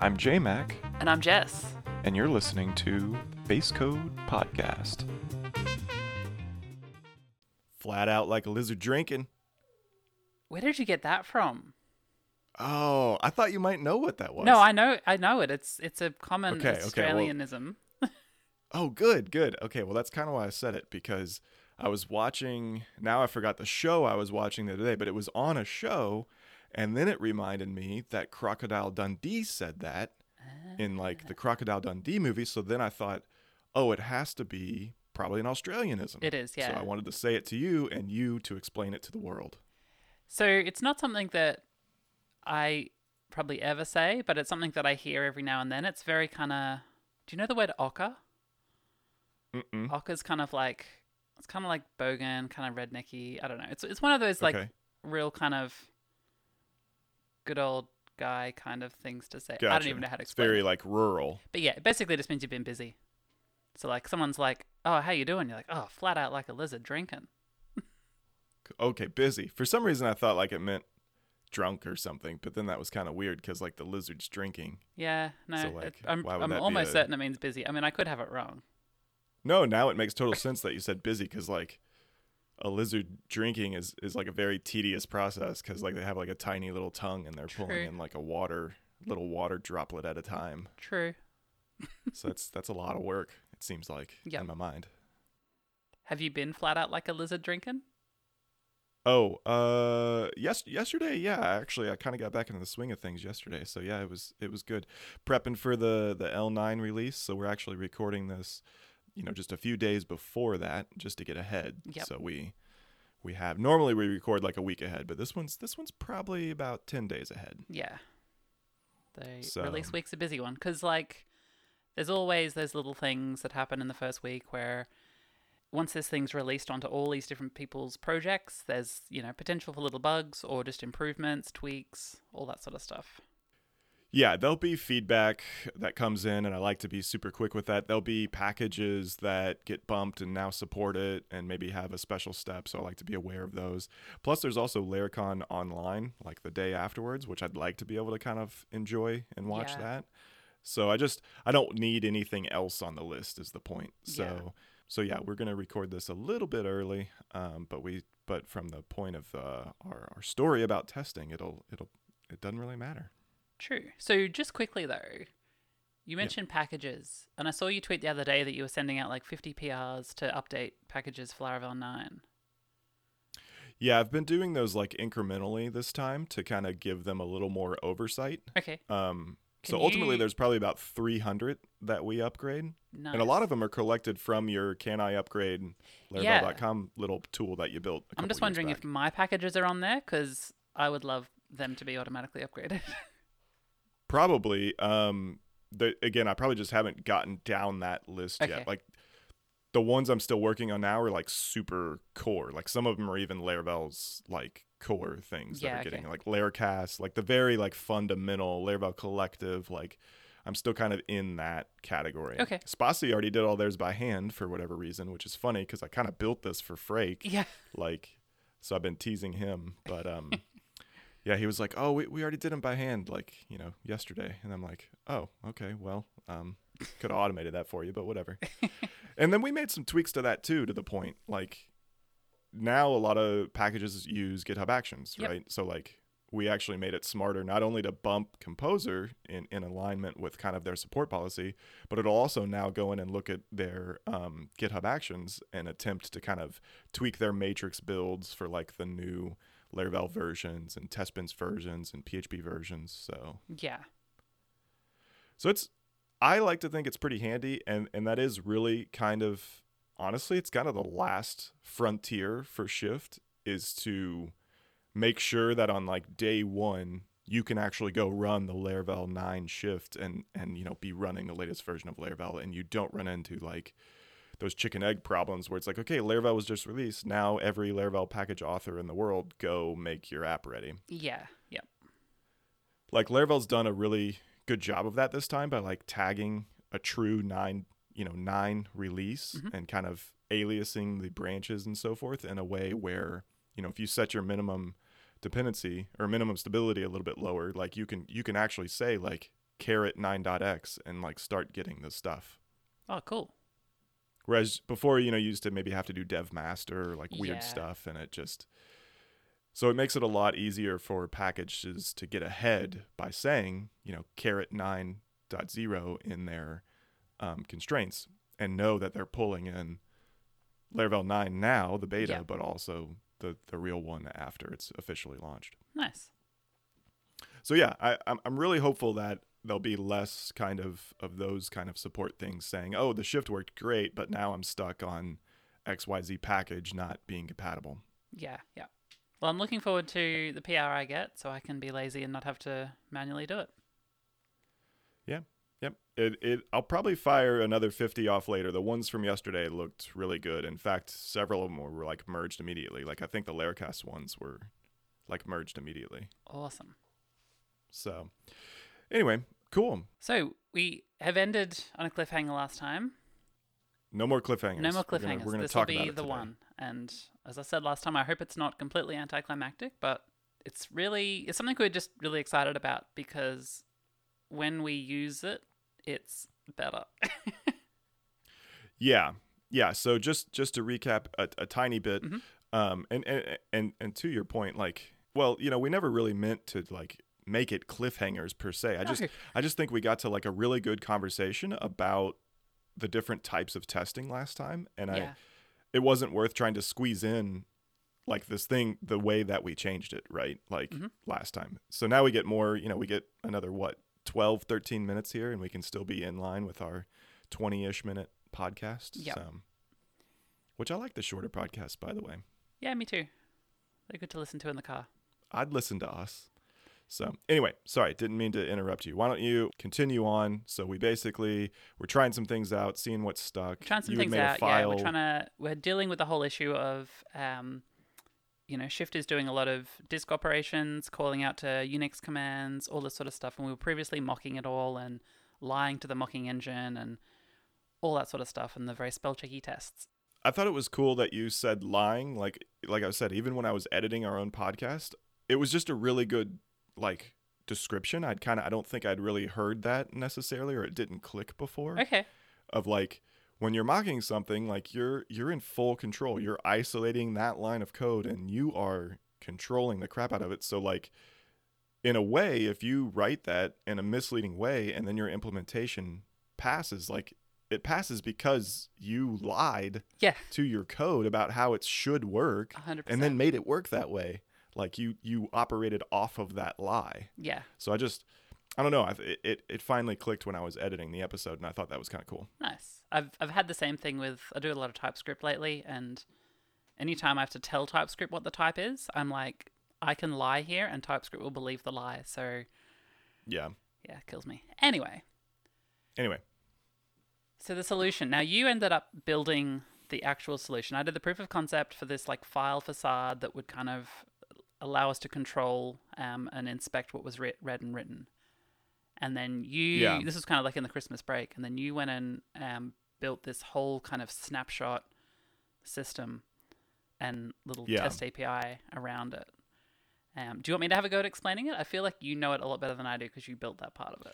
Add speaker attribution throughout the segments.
Speaker 1: I'm J Mac,
Speaker 2: And I'm Jess.
Speaker 1: and you're listening to Base Code Podcast.
Speaker 3: Flat out like a lizard drinking.
Speaker 2: Where did you get that from?
Speaker 3: Oh, I thought you might know what that was.
Speaker 2: No, I know, I know it. It's it's a common
Speaker 3: Okay, okay, well-
Speaker 2: Australianism.
Speaker 3: Oh, good, good. Okay, well, that's kind of why I said it because I was watching. Now I forgot the show I was watching the other day, but it was on a show, and then it reminded me that Crocodile Dundee said that in like the ah. Crocodile Dundee movie. So then I thought, oh, it has to be probably an Australianism.
Speaker 2: It is, yeah.
Speaker 3: So I wanted to say it to you and you to explain it to the world.
Speaker 2: So it's not something that I probably ever say, but it's something that I hear every now and then. It's very kind of. Do you know the word ochre?
Speaker 3: Mm-mm.
Speaker 2: Ochre's kind of like it's kind of like bogan, kind of rednecky. I don't know. It's it's one of those like
Speaker 3: Okay.
Speaker 2: real kind of good old guy kind of things to say. I don't even know how to explain.
Speaker 3: It's very
Speaker 2: it.
Speaker 3: like rural.
Speaker 2: But yeah, it basically just means you've been busy. So like someone's like, "Oh, how you doing?" You're like, "Oh, flat out like a lizard drinking."
Speaker 3: Okay, busy. For some reason, I thought like it meant drunk or something, but then that was kind of weird because like the lizard's drinking.
Speaker 2: Yeah, no,
Speaker 3: So,
Speaker 2: it-
Speaker 3: like,
Speaker 2: I'm I'm almost
Speaker 3: a-
Speaker 2: certain it means busy. I mean, I could have it wrong.
Speaker 3: No, now it makes total sense that you said busy because like a lizard drinking is is like a very tedious process because like they have like a tiny little tongue and they're
Speaker 2: True.
Speaker 3: pulling in like a water little water droplet at a time.
Speaker 2: True.
Speaker 3: So that's that's a lot of work. It seems like
Speaker 2: Yep.
Speaker 3: in my mind.
Speaker 2: Have you been flat out like a lizard drinking?
Speaker 3: Oh, uh, yes, yesterday, yeah. Actually, I kind of got back into the swing of things yesterday, so yeah, it was it was good. Prepping for the the L9 release, so we're actually recording this, you know, just a few days before that, just to get ahead.
Speaker 2: Yep.
Speaker 3: So we we have normally we record like a week ahead, but this one's this one's probably about ten days ahead.
Speaker 2: Yeah. The
Speaker 3: So-
Speaker 2: release week's a busy one because, like, there's always those little things that happen in the first week where once this thing's released onto all these different people's projects, there's, you know, potential for little bugs or just improvements, tweaks, all that sort of stuff.
Speaker 3: Yeah, there'll be feedback that comes in, and I like to be super quick with that. There'll be packages that get bumped and now support it and maybe have a special step, so I like to be aware of those. Plus, there's also Laracon online, like the day afterwards, which I'd like to be able to kind of enjoy and watch
Speaker 2: Yeah.
Speaker 3: that. So I just I don't need anything else on the list is the point. So
Speaker 2: Yeah.
Speaker 3: so yeah, we're gonna record this a little bit early, um, but we but from the point of uh, our our story about testing, it'll it'll it doesn't really matter.
Speaker 2: True. So, just quickly though, you mentioned packages, and I saw you tweet the other day that you were sending out like 50 PRs to update packages for Laravel 9.
Speaker 3: Yeah, I've been doing those like incrementally this time to kind of give them a little more oversight.
Speaker 2: Okay.
Speaker 3: Um, so ultimately,
Speaker 2: you-
Speaker 3: there's probably about 300 that we upgrade,
Speaker 2: Nice.
Speaker 3: and a lot of them are collected from your Can I Upgrade
Speaker 2: Yeah.
Speaker 3: Laravel.com little tool that you built.
Speaker 2: I'm just wondering if my packages are on there because I would love them to be automatically upgraded.
Speaker 3: probably. Um, the, again, I probably just haven't gotten down that list
Speaker 2: Okay.
Speaker 3: yet. Like the ones I'm still working on now are like super core. Like some of them are even Laravel's like core things
Speaker 2: Yeah,
Speaker 3: that are
Speaker 2: okay.
Speaker 3: getting like Laracast, like the very like fundamental Laravel collective. Like I'm still kind of in that category.
Speaker 2: Okay.
Speaker 3: Spatie already did all theirs by hand for whatever reason, which is funny because I kind of built this for Freek.
Speaker 2: yeah.
Speaker 3: Like, so I've been teasing him, but um, yeah, he was like, "Oh, we, we already did them by hand, like you know, yesterday," and I'm like, "Oh, okay, well, um, could have automated that for you, but whatever." and then we made some tweaks to that too, to the point like now a lot of packages use GitHub Actions,
Speaker 2: Yep.
Speaker 3: right? So like we actually made it smarter not only to bump Composer in, in alignment with kind of their support policy, but it'll also now go in and look at their um, GitHub Actions and attempt to kind of tweak their matrix builds for like the new Laravel versions and Testbench versions and PHP versions. So
Speaker 2: Yeah.
Speaker 3: so it's I like to think it's pretty handy and and that is really kind of honestly it's kind of the last frontier for Shift is to make sure that on like day 1 you can actually go run the Laravel 9 shift and and you know be running the latest version of Laravel and you don't run into like those chicken egg problems where it's like okay Laravel was just released now every Laravel package author in the world go make your app ready
Speaker 2: Yeah. Yep.
Speaker 3: like Laravel's done a really good job of that this time by like tagging a true nine, you know, nine release
Speaker 2: Mhm.
Speaker 3: and kind of aliasing the branches and so forth in a way where, you know, if you set your minimum dependency or minimum stability a little bit lower, like you can you can actually say like caret 9.x and like start getting this stuff.
Speaker 2: Oh, cool.
Speaker 3: Whereas before, you know, you used to maybe have to do dev master or like weird
Speaker 2: Yeah.
Speaker 3: stuff, and it just so it makes it a lot easier for packages to get ahead by saying, you know, caret 9.0 dot zero in their um, constraints and know that they're pulling in Laravel 9 now, the beta,
Speaker 2: Yeah.
Speaker 3: but also the the real one after it's officially launched.
Speaker 2: Nice.
Speaker 3: So yeah, I, I'm I'm really hopeful that there'll be less kind of of those kind of support things saying, oh, the shift worked great, but now I'm stuck on XYZ package not being compatible.
Speaker 2: Yeah, yeah. Well, I'm looking forward to the PR I get so I can be lazy and not have to manually do it. Yeah.
Speaker 3: Yep. It it I'll probably fire another 50 off later. The ones from yesterday looked really good. In fact, several of them were, like merged immediately. Like I think the Laracast ones were like merged immediately.
Speaker 2: Awesome.
Speaker 3: So anyway, cool.
Speaker 2: So we have ended on a cliffhanger last time.
Speaker 3: No more cliffhangers.
Speaker 2: No more
Speaker 3: We're gonna-
Speaker 2: cliffhangers.
Speaker 3: We're going to
Speaker 2: this will
Speaker 3: talk about
Speaker 2: be
Speaker 3: it
Speaker 2: the
Speaker 3: today.
Speaker 2: one. And as I said last time, I hope it's not completely anticlimactic, but it's really it's something we're just really excited about because when we use it, it's better.
Speaker 3: Yeah, yeah. So just just to recap a, a tiny bit,
Speaker 2: Mhm.
Speaker 3: um, and, and and and to your point, like, well, you know, we never really meant to like make it cliffhangers per se. I just. I just think we got to like a really good conversation about the different types of testing last time, and I it wasn't worth trying to squeeze in like this thing the way that we changed it, right? Like
Speaker 2: Mhm.
Speaker 3: last time. So now we get more, you know, we get another what 12 13 minutes here and we can still be in line with our 20ish minute podcast.
Speaker 2: Yep.
Speaker 3: So, which I like the shorter podcasts by the way.
Speaker 2: Yeah, me too. They're good to listen to in the car.
Speaker 3: I'd listen to us. So anyway, sorry, didn't mean to interrupt you. Why don't you continue on? So we basically we're trying some things out, seeing what's stuck.
Speaker 2: trying some
Speaker 3: you
Speaker 2: things out. Yeah, we're trying to. We're dealing with the whole issue of, um, you know, Shift is doing a lot of disk operations, calling out to Unix commands, all this sort of stuff, and we were previously mocking it all and lying to the mocking engine and all that sort of stuff, and the very spell checky tests.
Speaker 3: I thought it was cool that you said lying. Like like I said, even when I was editing our own podcast, it was just a really good like description. I'd kind of I don't think I'd really heard that necessarily, or it didn't click before.
Speaker 2: Okay.
Speaker 3: Of like when you're mocking something, like you're you're in full control. You're isolating that line of code, and you are controlling the crap out of it. So like. In a way, if you write that in a misleading way and then your implementation passes, like it passes because you lied
Speaker 2: Yeah,
Speaker 3: to your code about how it should work
Speaker 2: hundred
Speaker 3: and
Speaker 2: percent.
Speaker 3: then made it work that way like you you operated off of that lie
Speaker 2: yeah,
Speaker 3: so i just i don't know it, it it finally clicked when i was editing the episode and i thought that was kind of cool
Speaker 2: nice. I've I've had the same thing with. I do a lot of TypeScript lately, and anytime I have to tell TypeScript what the type is, I'm like, I can lie here, and TypeScript will believe the lie. So
Speaker 3: yeah
Speaker 2: yeah, it kills me. Anyway,
Speaker 3: anyway
Speaker 2: So the solution. Now you ended up building the actual solution. I did the proof of concept for this like file facade that would kind of allow us to control um, and inspect what was re- read and written. And then you,
Speaker 3: Yeah.
Speaker 2: this was kind of like in the Christmas break, and then you went and um, built this whole kind of snapshot system and little
Speaker 3: Yeah.
Speaker 2: test API around it. Um, do you want me to have a go at explaining it? I feel like you know it a lot better than I do because you built that part of it.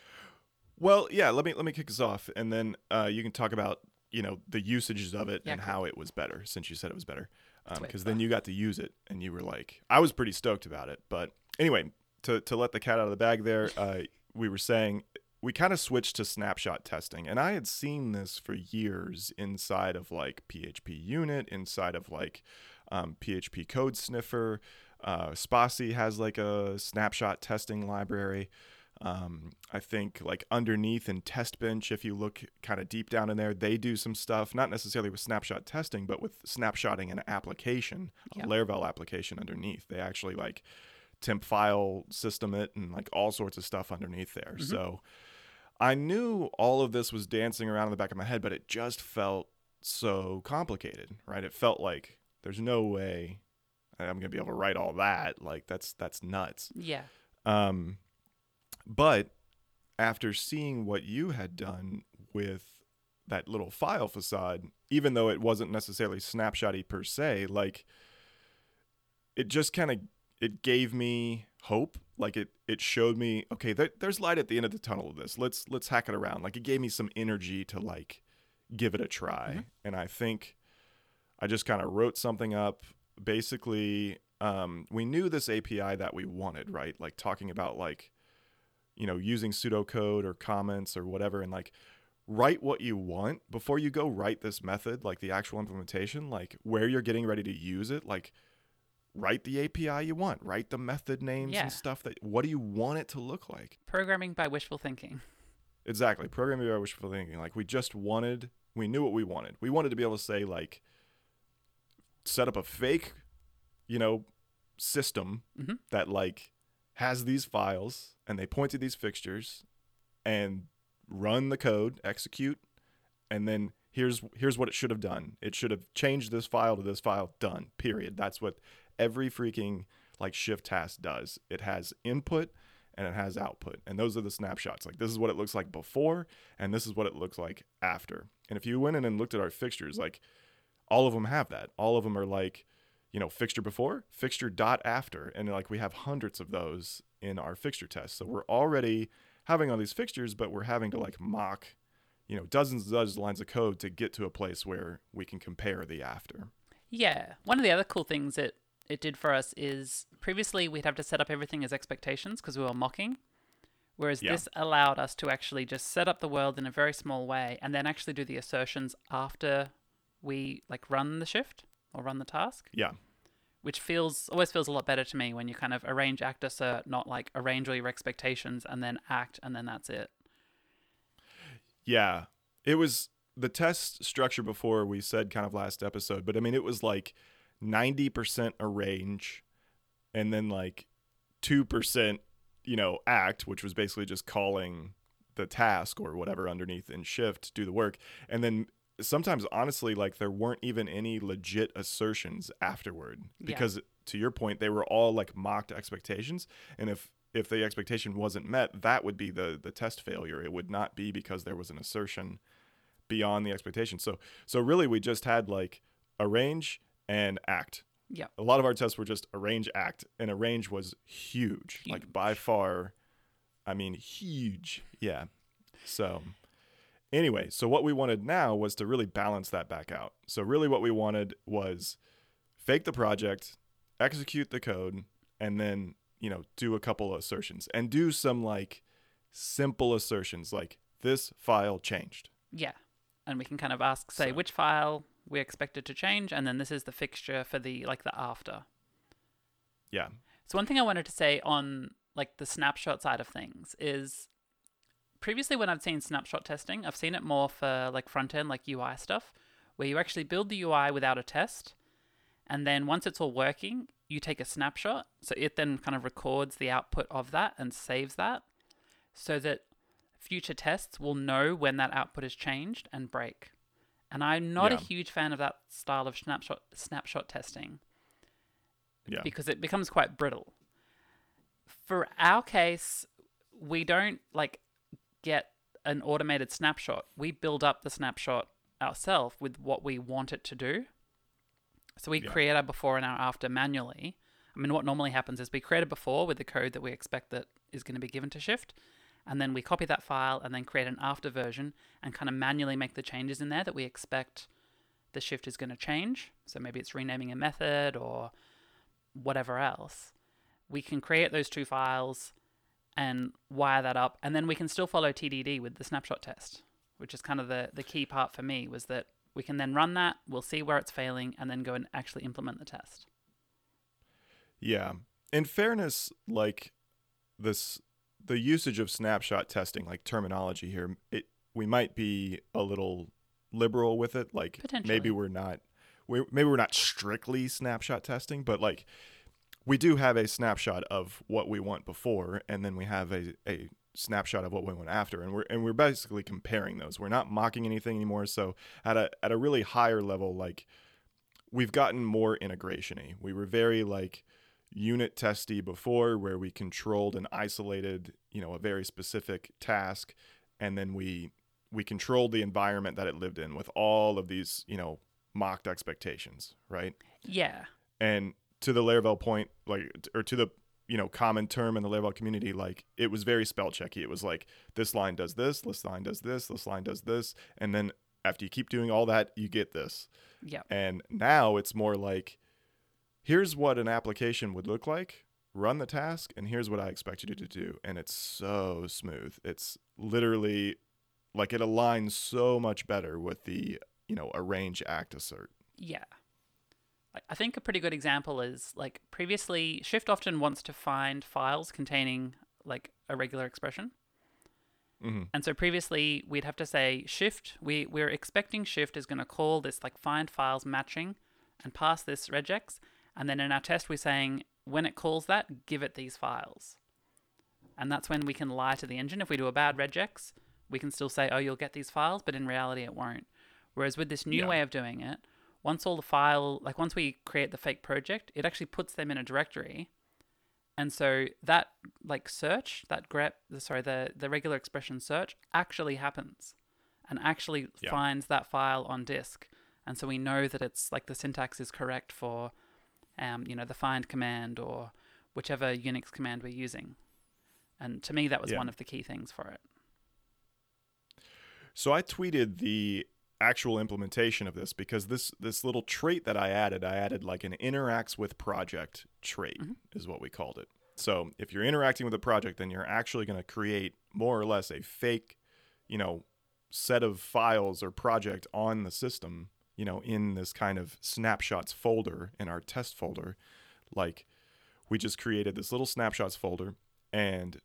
Speaker 3: well yeah let me let me kick us off and then uh, you can talk about you know the usages of it
Speaker 2: Yeah,
Speaker 3: and
Speaker 2: cool.
Speaker 3: how it was better since you said it was better Because then you got to use it and you were like i was pretty stoked about it but anyway to, to let the cat out of the bag there uh, we were saying we kind of switched to snapshot testing and i had seen this for years inside of like php unit inside of like um, php code sniffer. Uh, Spatie has like a snapshot testing library um, I think like underneath in Test Bench, if you look kind of deep down in there, they do some stuff, not necessarily with snapshot testing, but with snapshotting an application,
Speaker 2: Yeah.
Speaker 3: a Laravel application underneath. They actually like temp file system it and like all sorts of stuff underneath there.
Speaker 2: Mhm.
Speaker 3: So I knew all of this was dancing around in the back of my head, but it just felt so complicated, right? It felt like there's no way I'm gonna be able to write all that. Like that's that's nuts.
Speaker 2: Yeah.
Speaker 3: Um, but after seeing what you had done with that little file facade, even though it wasn't necessarily snapshotty per se, like it just kind of it gave me hope. Like it it showed me okay, there, there's light at the end of the tunnel of this. Let's let's hack it around. Like it gave me some energy to like give it a try.
Speaker 2: Mhm.
Speaker 3: And I think I just kind of wrote something up. Basically, um, we knew this API that we wanted, right? Like talking about like, you know, using pseudocode or comments or whatever, and like write what you want before you go write this method, like the actual implementation, like where you're getting ready to use it, like write the API you want, write the method names
Speaker 2: Yeah.
Speaker 3: and stuff that what do you want it to look like?
Speaker 2: Programming by wishful thinking.
Speaker 3: Exactly. Programming by wishful thinking. Like we just wanted, we knew what we wanted. We wanted to be able to say like, set up a fake, you know, system
Speaker 2: Mhm.
Speaker 3: that like has these files and they point to these fixtures and run the code, execute, and then here's here's what it should have done. It should have changed this file to this file. Done. Period. That's what every freaking like shift task does. It has input and it has output. And those are the snapshots. Like this is what it looks like before and this is what it looks like after. And if you went in and looked at our fixtures, like all of them have that. All of them are like, you know, fixture before, fixture dot after. And like we have hundreds of those in our fixture tests. So we're already having all these fixtures, but we're having to like mock, you know, dozens and dozens of lines of code to get to a place where we can compare the after.
Speaker 2: Yeah. One of the other cool things it, it did for us is previously we'd have to set up everything as expectations because we were mocking. Whereas
Speaker 3: Yeah.
Speaker 2: this allowed us to actually just set up the world in a very small way and then actually do the assertions after we like run the shift or run the task,
Speaker 3: Yeah.
Speaker 2: Which feels always feels a lot better to me when you kind of arrange act assert, not like arrange all your expectations and then act and then that's it.
Speaker 3: Yeah. It was the test structure before we said kind of last episode, but I mean, it was like 90% arrange and then like 2%, you know, act, which was basically just calling the task or whatever underneath in shift do the work. And then sometimes, honestly, like there weren't even any legit assertions afterward
Speaker 2: Yeah.
Speaker 3: because to your point, they were all like mocked expectations. And if, if the expectation wasn't met, that would be the the test failure. It would not be because there was an assertion beyond the expectation. So so really we just had like arrange and act.
Speaker 2: Yeah.
Speaker 3: A lot of our tests were just arrange act and arrange was huge. Like by far I mean huge. Yeah. So anyway, so what we wanted now was to really balance that back out. So really what we wanted was fake the project, execute the code, and then, you know, do a couple of assertions and do some like simple assertions like this file changed.
Speaker 2: Yeah. And we can kind of ask, say,
Speaker 3: So-
Speaker 2: which file we expect it to change, and then this is the fixture for the like the after.
Speaker 3: Yeah.
Speaker 2: So one thing I wanted to say on like the snapshot side of things is previously when I've seen snapshot testing, I've seen it more for like front end, like UI stuff, where you actually build the UI without a test, and then once it's all working, you take a snapshot. So it then kind of records the output of that and saves that, so that future tests will know when that output is changed and break. And I'm not
Speaker 3: Yeah.
Speaker 2: a huge fan of that style of snapshot snapshot testing
Speaker 3: Yeah.
Speaker 2: because it becomes quite brittle. For our case, we don't like get an automated snapshot. We build up the snapshot ourselves with what we want it to do. So we
Speaker 3: Yeah.
Speaker 2: create our before and our after manually. I mean, what normally happens is we create a before with the code that we expect that is going to be given to Shift, and then we copy that file and then create an after version and kind of manually make the changes in there that we expect the Shift is going to change. So maybe it's renaming a method or whatever else. We can create those two files and wire that up, and then we can still follow TDD with the snapshot test, which is kind of the, the key part for me was that we can then run that, we'll see where it's failing, and then go and actually implement the test.
Speaker 3: Yeah. In fairness, like this the usage of snapshot testing, like terminology here, it we might be a little liberal with it. Like maybe we're not we maybe we're not strictly snapshot testing, but like we do have a snapshot of what we want before and then we have a, a snapshot of what we want after and we're and we're basically comparing those. We're not mocking anything anymore. So at a at a really higher level, like we've gotten more integration-y. We were very like unit testy before where we controlled and isolated, you know, a very specific task and then we we controlled the environment that it lived in with all of these, you know, mocked expectations, right?
Speaker 2: Yeah.
Speaker 3: And to the Laravel point, like, or to the you know common term in the Laravel community, like it was very spell checky. It was like this line does this, this line does this, this line does this, and then after you keep doing all that, you get this.
Speaker 2: Yeah.
Speaker 3: And now it's more like, here's what an application would look like. Run the task, and here's what I expect you to do. And it's so smooth. It's literally like it aligns so much better with the you know arrange act assert.
Speaker 2: Yeah. I- think a pretty good example is like previously, Shift often wants to find files containing like a regular expression.
Speaker 3: Mm-hmm.
Speaker 2: And so previously, we'd have to say Shift. We we're expecting Shift is going to call this like find files matching, and pass this regex. And then in our test, we're saying when it calls that, give it these files. And that's when we can lie to the engine. If we do a bad regex, we can still say, oh, you'll get these files, but in reality, it won't. Whereas with this new
Speaker 3: Yeah.
Speaker 2: way of doing it, once all the file, like once we create the fake project, it actually puts them in a directory. And so that like search, that grep, sorry, the the regular expression search actually happens, and actually
Speaker 3: Yeah.
Speaker 2: finds that file on disk. And so we know that it's like the syntax is correct for, um, you know, the find command or whichever Unix command we're using. And to me, that was
Speaker 3: Yeah.
Speaker 2: one of the key things for it.
Speaker 3: So I tweeted the actual implementation of this because this this little trait that I added, I added like an interacts with project trait
Speaker 2: Mhm.
Speaker 3: is what we called it. So if you're interacting with a project, then you're actually going to create more or less a fake, you know, set of files or project on the system, you know, in this kind of snapshots folder in our test folder. Like we just created this little snapshots folder and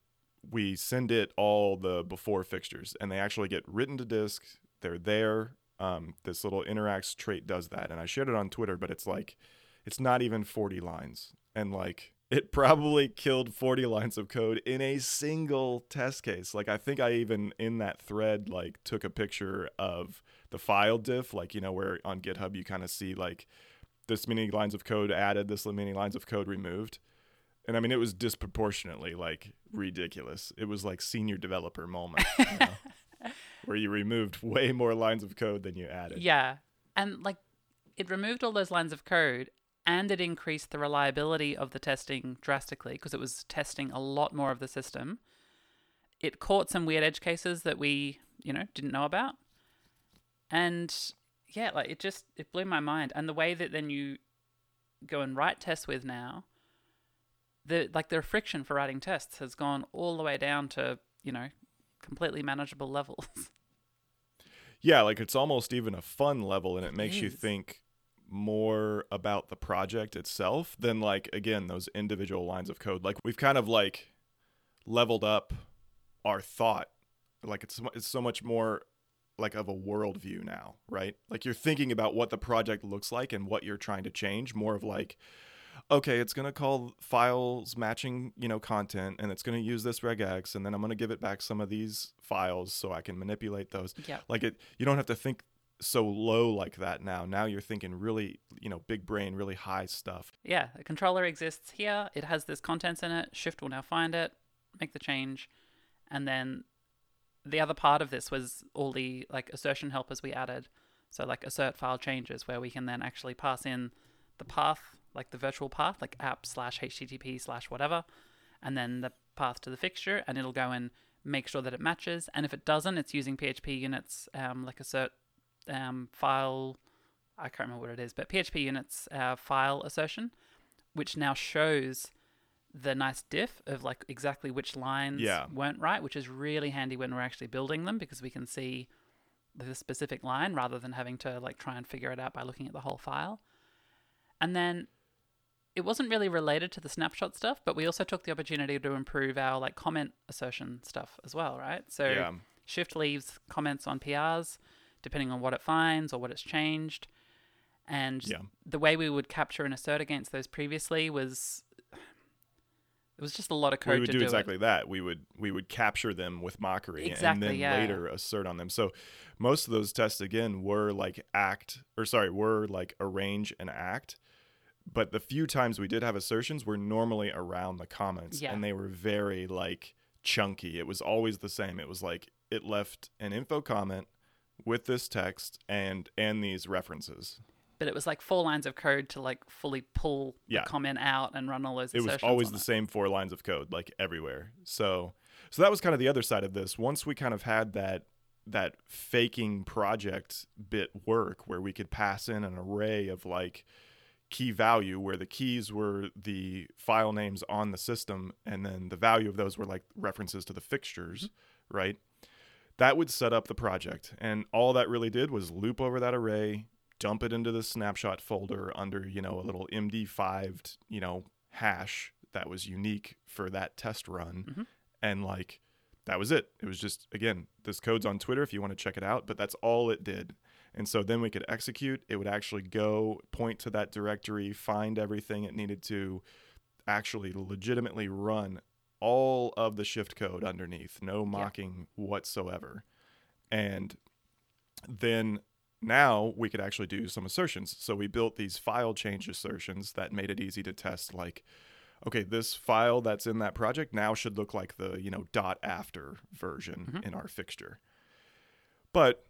Speaker 3: we send it all the before fixtures and they actually get written to disk they're there um, this little interacts trait does that. And i shared it on twitter but it's like it's not even 40 lines. And like it probably killed 40 lines of code in a single test case. Like i think i even in that thread like took a picture of the file diff like you know where on github you kind of see like this many lines of code added this many lines of code removed. And I mean, it was disproportionately like ridiculous. It was like senior developer moment, you know, where you removed way more lines of code than you added.
Speaker 2: Yeah. And like it removed all those lines of code and it increased the reliability of the testing drastically because it was testing a lot more of the system. It caught some weird edge cases that we, you know, didn't know about. And yeah, like it just it blew my mind. And the way that then you go and write tests with now, the like the friction for writing tests has gone all the way down to, you know, completely manageable levels.
Speaker 3: Yeah, like it's almost even a fun level, and it makes you think more about the project itself than like again those individual lines of code. Like we've kind of like leveled up our thought. Like it's it's so much more like of a worldview now, right? Like you're thinking about what the project looks like and what you're trying to change. More of like, okay, it's gonna call files matching, you know, content, and it's gonna use this regex, and then I'm gonna give it back some of these files so I can manipulate those.
Speaker 2: yeah.
Speaker 3: Like it, you don't have to think so low like that now. Now you're thinking really, you know, big brain, really high stuff.
Speaker 2: Yeah, the controller exists here. It has this contents in it. Shift will now find it, make the change, and then the other part of this was all the like assertion helpers we added. So like assert file changes, where we can then actually pass in the path, like the virtual path, like app slash HTTP slash whatever, and then the path to the fixture, and it'll go and make sure that it matches. And if it doesn't, it's using PHP units, um, like assert um, file. I can't remember what it is, but PHP units uh, file assertion, which now shows the nice diff of like exactly which lines
Speaker 3: Yeah.
Speaker 2: weren't right, which is really handy when we're actually building them because we can see the specific line rather than having to like try and figure it out by looking at the whole file. And then it wasn't really related to the snapshot stuff, but we also took the opportunity to improve our like comment assertion stuff as well, right? So
Speaker 3: yeah.
Speaker 2: Shift leaves comments on PRs depending on what it finds or what it's changed. And
Speaker 3: Yeah.
Speaker 2: the way we would capture and assert against those previously was it was just a lot of code
Speaker 3: we would do,
Speaker 2: do
Speaker 3: exactly
Speaker 2: it.
Speaker 3: that. We would we would capture them with mockery and then
Speaker 2: yeah.
Speaker 3: later assert on them. So most of those tests again were like act or sorry, were like arrange and act. But the few times we did have assertions were normally around the comments
Speaker 2: Yeah.
Speaker 3: and they were very like chunky. It was always the same. It was like it left an info comment with this text and and these references.
Speaker 2: but it was like four lines of code to like fully pull
Speaker 3: Yeah.
Speaker 2: the comment out and run all those.
Speaker 3: it was always the
Speaker 2: it.
Speaker 3: same four lines of code like everywhere so so that was kind of the other side of this once we kind of had that that faking project bit work where we could pass in an array of like key value where the keys were the file names on the system and then the value of those were like references to the fixtures right? That would set up the project and all that really did was loop over that array dump it into the snapshot folder under you know a little md5 you know hash that was unique for that test run
Speaker 2: Mhm.
Speaker 3: and like that was it. It was just again this code's on twitter if you want to check it out but that's all it did and so then we could execute it would actually go point to that directory find everything it needed to actually legitimately run all of the shift code underneath no mocking whatsoever and then now we could actually do some assertions. So we built these file change assertions that made it easy to test like okay, this file that's in that project now should look like the, you know, dot after version
Speaker 2: Mhm.
Speaker 3: in our fixture. But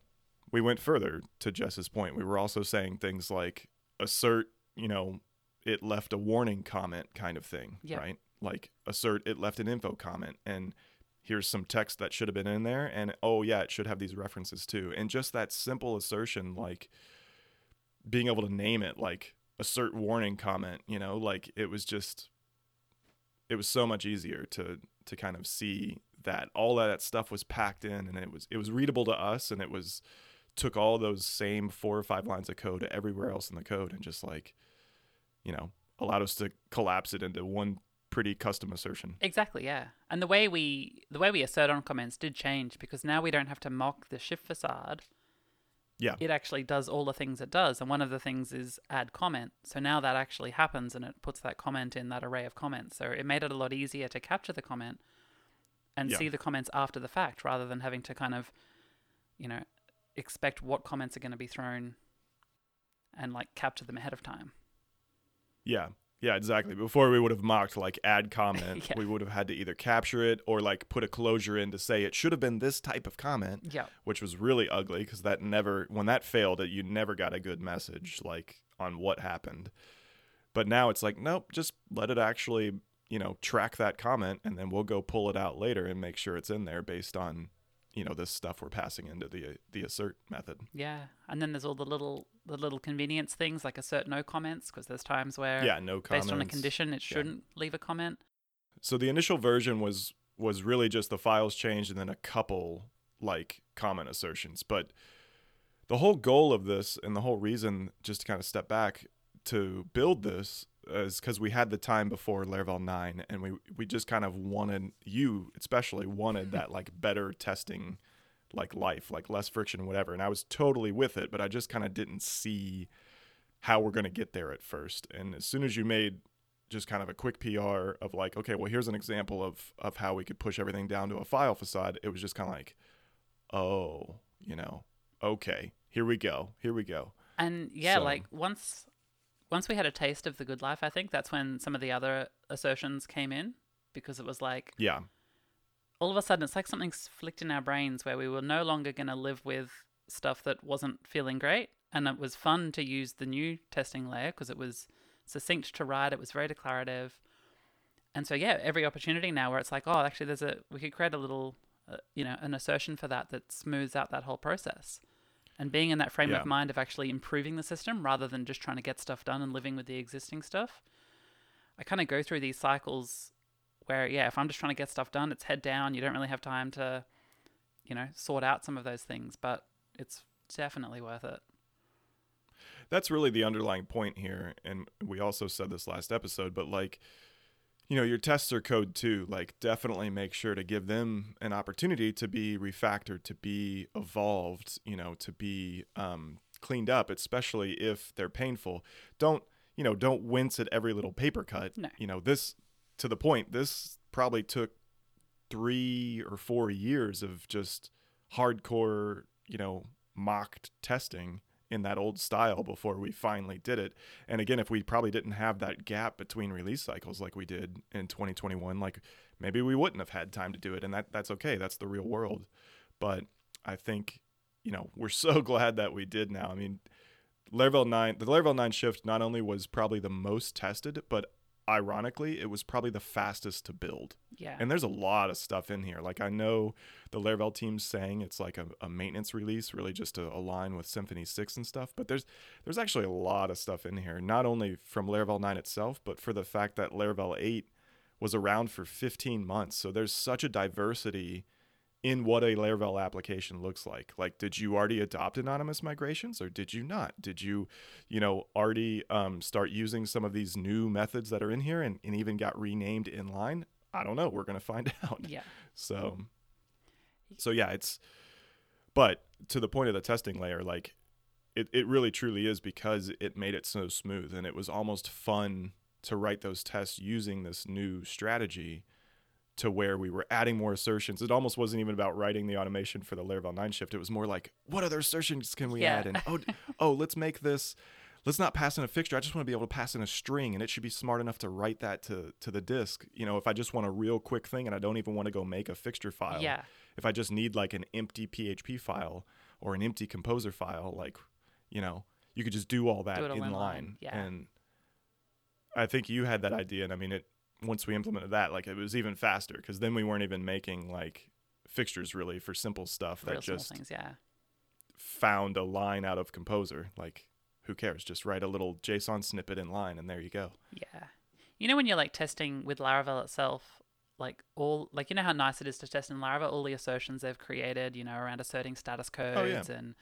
Speaker 3: we went further to Jess's point. We were also saying things like assert, you know, it left a warning comment kind of thing,
Speaker 2: Yeah.
Speaker 3: right? Like assert it left an info comment and here's some text that should have been in there and oh yeah it should have these references too and just that simple assertion like being able to name it like assert warning comment you know like it was just it was so much easier to to kind of see that all that stuff was packed in and it was it was readable to us and it was took all those same four or five lines of code everywhere else in the code and just like you know allowed us to collapse it into one pretty custom assertion
Speaker 2: Exactly, yeah. And the way we the way we assert on comments did change because now we don't have to mock the shift facade.
Speaker 3: Yeah.
Speaker 2: It actually does all the things it does, and one of the things is add comment. So now that actually happens, and it puts that comment in that array of comments. So it made it a lot easier to capture the comment and
Speaker 3: Yeah.
Speaker 2: see the comments after the fact, rather than having to kind of, you know, expect what comments are going to be thrown, and like capture them ahead of time.
Speaker 3: Yeah. Yeah, exactly. Mm. Before we would have mocked like add comment,
Speaker 2: Yeah.
Speaker 3: we would have had to either capture it or like put a closure in to say it should have been this type of comment,
Speaker 2: Yeah.
Speaker 3: which was really ugly because that never when that failed it you never got a good message like on what happened. But now it's like nope, just let it actually, you know, track that comment and then we'll go pull it out later and make sure it's in there based on, you know, this stuff we're passing into the the assert method.
Speaker 2: Yeah, and then there's all the little the little convenience things like assert no comments because there's times where
Speaker 3: Yeah, no comments.
Speaker 2: based on a condition it shouldn't leave a comment.
Speaker 3: So the initial version was was really just the files changed and then a couple like comment assertions. But the whole goal of this and the whole reason, just to kind of step back to build this, is because we had the time before Laravel nine, and we we just kind of wanted you especially wanted that like better testing like life, like less friction, whatever. And I was totally with it, but I just kind of didn't see how we're going to get there at first. And as soon as you made just kind of a quick PR of like, okay, well, here's an example of of how we could push everything down to a file facade. It was just kind of like, oh, you know, okay, here we go, here we go.
Speaker 2: And yeah,
Speaker 3: So-
Speaker 2: like once once we had a taste of the good life, I think that's when some of the other assertions came in because it was like
Speaker 3: Yeah,
Speaker 2: all of a sudden it's like something's flicked in our brains where we were no longer going to live with stuff that wasn't feeling great. And it was fun to use the new testing layer because it was succinct to write it was very declarative. And so yeah every opportunity now where it's like oh actually there's a we could create a little uh, you know an assertion for that that smooths out that whole process and being in that frame
Speaker 3: Yeah.
Speaker 2: of mind of actually improving the system rather than just trying to get stuff done and living with the existing stuff i kind of go through these cycles where yeah if i'm just trying to get stuff done it's head down you don't really have time to you know sort out some of those things but it's definitely worth it
Speaker 3: that's really the underlying point here. And we also said this last episode, but like, you know, your tests are code too. Like, definitely make sure to give them an opportunity to be refactored, to be evolved, you know, to be um, cleaned up, especially if they're painful. Don't, you know, don't wince at every little paper cut.
Speaker 2: No.
Speaker 3: You know, this, to the point, this probably took three or four years of just hardcore, you know, mocked testing in that old style before we finally did it. And again, if we probably didn't have that gap between release cycles like we did in 2021, like maybe we wouldn't have had time to do it. And that that's okay. That's the real world. But I think, you know, we're so glad that we did now. I mean, Laravel 9, the Laravel 9 shift not only was probably the most tested, but ironically, it was probably the fastest to build.
Speaker 2: Yeah.
Speaker 3: And there's a lot of stuff in here. Like I know the Laravel team's saying it's like a, a maintenance release, really just to align with Symfony 6 and stuff. But there's there's actually a lot of stuff in here, not only from Laravel 9 itself, but for the fact that Laravel 8 was around for 15 months. So there's such a diversity in what a Laravel application looks like. Like, did you already adopt anonymous migrations or did you not? Did you, you know, already um, start using some of these new methods that are in here and, and even got renamed inline? I don't know. We're going to find out.
Speaker 2: yeah.
Speaker 3: So, so yeah, it's, but to the point of the testing layer, like, it, it really truly is because it made it so smooth and it was almost fun to write those tests using this new strategy to where we were adding more assertions. It almost wasn't even about writing the automation for the Laravel 9 shift. It was more like, what other assertions can we
Speaker 2: Yeah.
Speaker 3: add? And oh, oh, let's make this. Let's not pass in a fixture. I just want to be able to pass in a string, and it should be smart enough to write that to to the disk. You know, if I just want a real quick thing, and I don't even want to go make a fixture file.
Speaker 2: Yeah.
Speaker 3: If I just need like an empty PHP file or an empty composer file, like, you know, you could just do all that
Speaker 2: Do
Speaker 3: in
Speaker 2: in
Speaker 3: line.
Speaker 2: line, yeah.
Speaker 3: And I think you had that idea, and I mean, it once we implemented that, like it was even faster because then we weren't even making like fixtures really for simple stuff that
Speaker 2: Real
Speaker 3: just
Speaker 2: things. Yeah.
Speaker 3: found a line out of composer. Like, who cares? Just write a little JSON snippet in line, and there you go.
Speaker 2: Yeah. You know when you're like testing with Laravel itself, like all like you know how nice it is to test in Laravel, all the assertions they've created, you know, around asserting status oh, codes
Speaker 3: Oh, yeah.
Speaker 2: and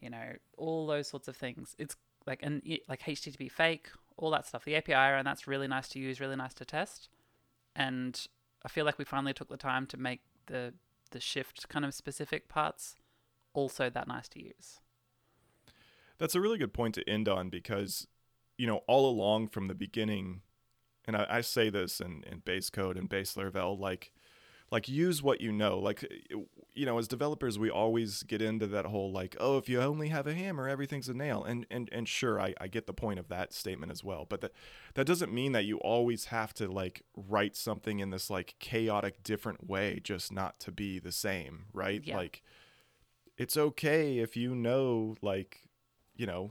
Speaker 2: you know all those sorts of things. It's like and like HTTP fake, all that stuff. The API and that's really nice to use, really nice to test. And I feel like we finally took the time to make the the shift kind of specific parts also that nice to use.
Speaker 3: That's a really good point to end on because, you know, all along from the beginning, and I, I say this in, in base code and base Laravel, like, like use what you know. Like, eh, eh, you know, as developers, we always get into that whole like, oh, if you only have a hammer, everything's a nail. And and and sure, I, I get the point of that statement as well. But that that doesn't mean that you always have to like write something in this like chaotic different way, just not to be the same, right?
Speaker 2: Yeah.
Speaker 3: Like, it's okay if you know like you know,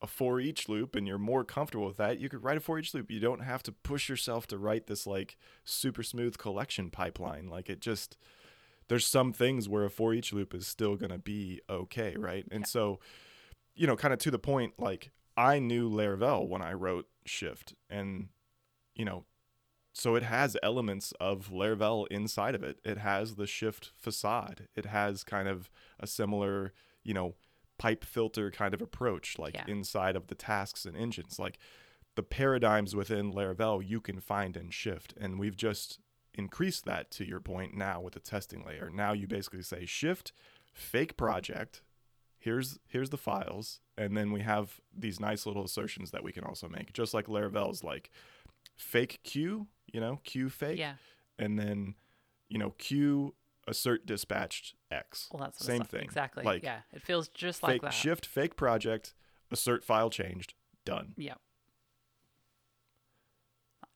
Speaker 3: a for each loop and you're more comfortable with that, you could write a for each loop. You don't have to push yourself to write this like super smooth collection pipeline. Like it just there's some things where a for each loop is still going to be okay, right? And so you know, kind of to the point like I knew Laravel when I wrote Shift and you know, so it has elements of Laravel inside of it. It has the Shift facade. It has kind of a similar, you know, pipe filter kind of approach, like
Speaker 2: Yeah.
Speaker 3: inside of the tasks and engines. Like the paradigms within Laravel you can find and Shift. And we've just increased that to your point now with the testing layer. Now you basically say Shift, fake project, here's here's the files, and then we have these nice little assertions that we can also make. Just like Laravel's like fake Queue, you know, Queue fake,
Speaker 2: Yeah.
Speaker 3: and then you know, Queue assert dispatched X.
Speaker 2: All that sort
Speaker 3: Same thing.
Speaker 2: Exactly.
Speaker 3: Like
Speaker 2: yeah. It feels just like that.
Speaker 3: shift fake project assert file changed done
Speaker 2: Yeah.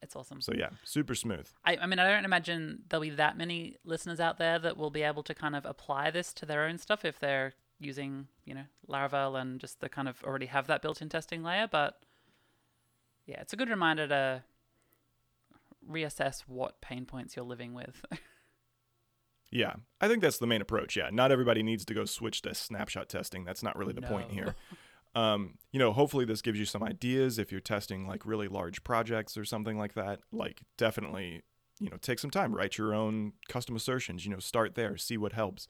Speaker 2: It's awesome.
Speaker 3: so yeah super smooth
Speaker 2: I, I mean, I don't imagine there'll be that many listeners out there that will be able to kind of apply this to their own stuff if they're using, you know, Laravel and just the kind of already have that built-in testing layer. But yeah, it's a good reminder to reassess what pain points you're living with.
Speaker 3: yeah i think that's the main approach yeah. Not everybody needs to go switch to snapshot testing. That's not really the point here. Um, you know hopefully this gives you some ideas if you're testing like really large projects or something like that. Like definitely you know take some time write your own custom assertions you know start there see what helps.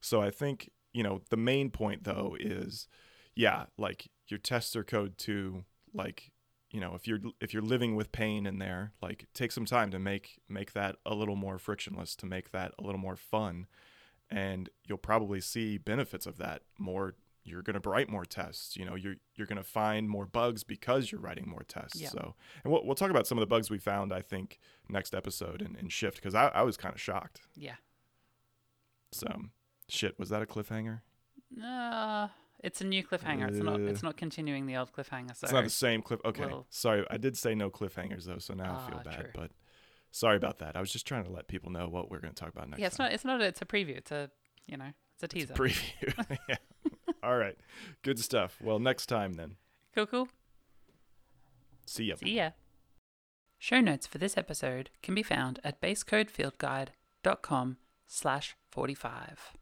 Speaker 3: So i think you know the main point though is yeah like your tests are code to like you know if you're if you're living with pain in there like take some time to make make that a little more frictionless to make that a little more fun. And you'll probably see benefits of that more. You're going to write more tests you know you're you're going to find more bugs because you're writing more tests.
Speaker 2: Yeah.
Speaker 3: so and we'll, we'll talk about some of the bugs we found i think next episode in, in shift because I, I was kind of shocked.
Speaker 2: Yeah.
Speaker 3: so shit was that a cliffhanger?
Speaker 2: Uh, it's a new cliffhanger. It's not.
Speaker 3: Uh,
Speaker 2: It's not continuing the old cliffhanger. So
Speaker 3: it's not the same cliff okay
Speaker 2: Well-
Speaker 3: sorry i did say no cliffhangers though so now i feel
Speaker 2: Ah,
Speaker 3: bad
Speaker 2: true.
Speaker 3: but sorry about that i was just trying to let people know what we're going to talk about next
Speaker 2: yeah, it's
Speaker 3: time
Speaker 2: not. It's not. A, it's a preview. It's a you know. It's a teaser.
Speaker 3: preview yeah All right. Good stuff. Well, next time then.
Speaker 2: Cool, cool.
Speaker 3: See ya.
Speaker 2: See ya. Show notes for this episode can be found at basecodefieldguide.com slash 45.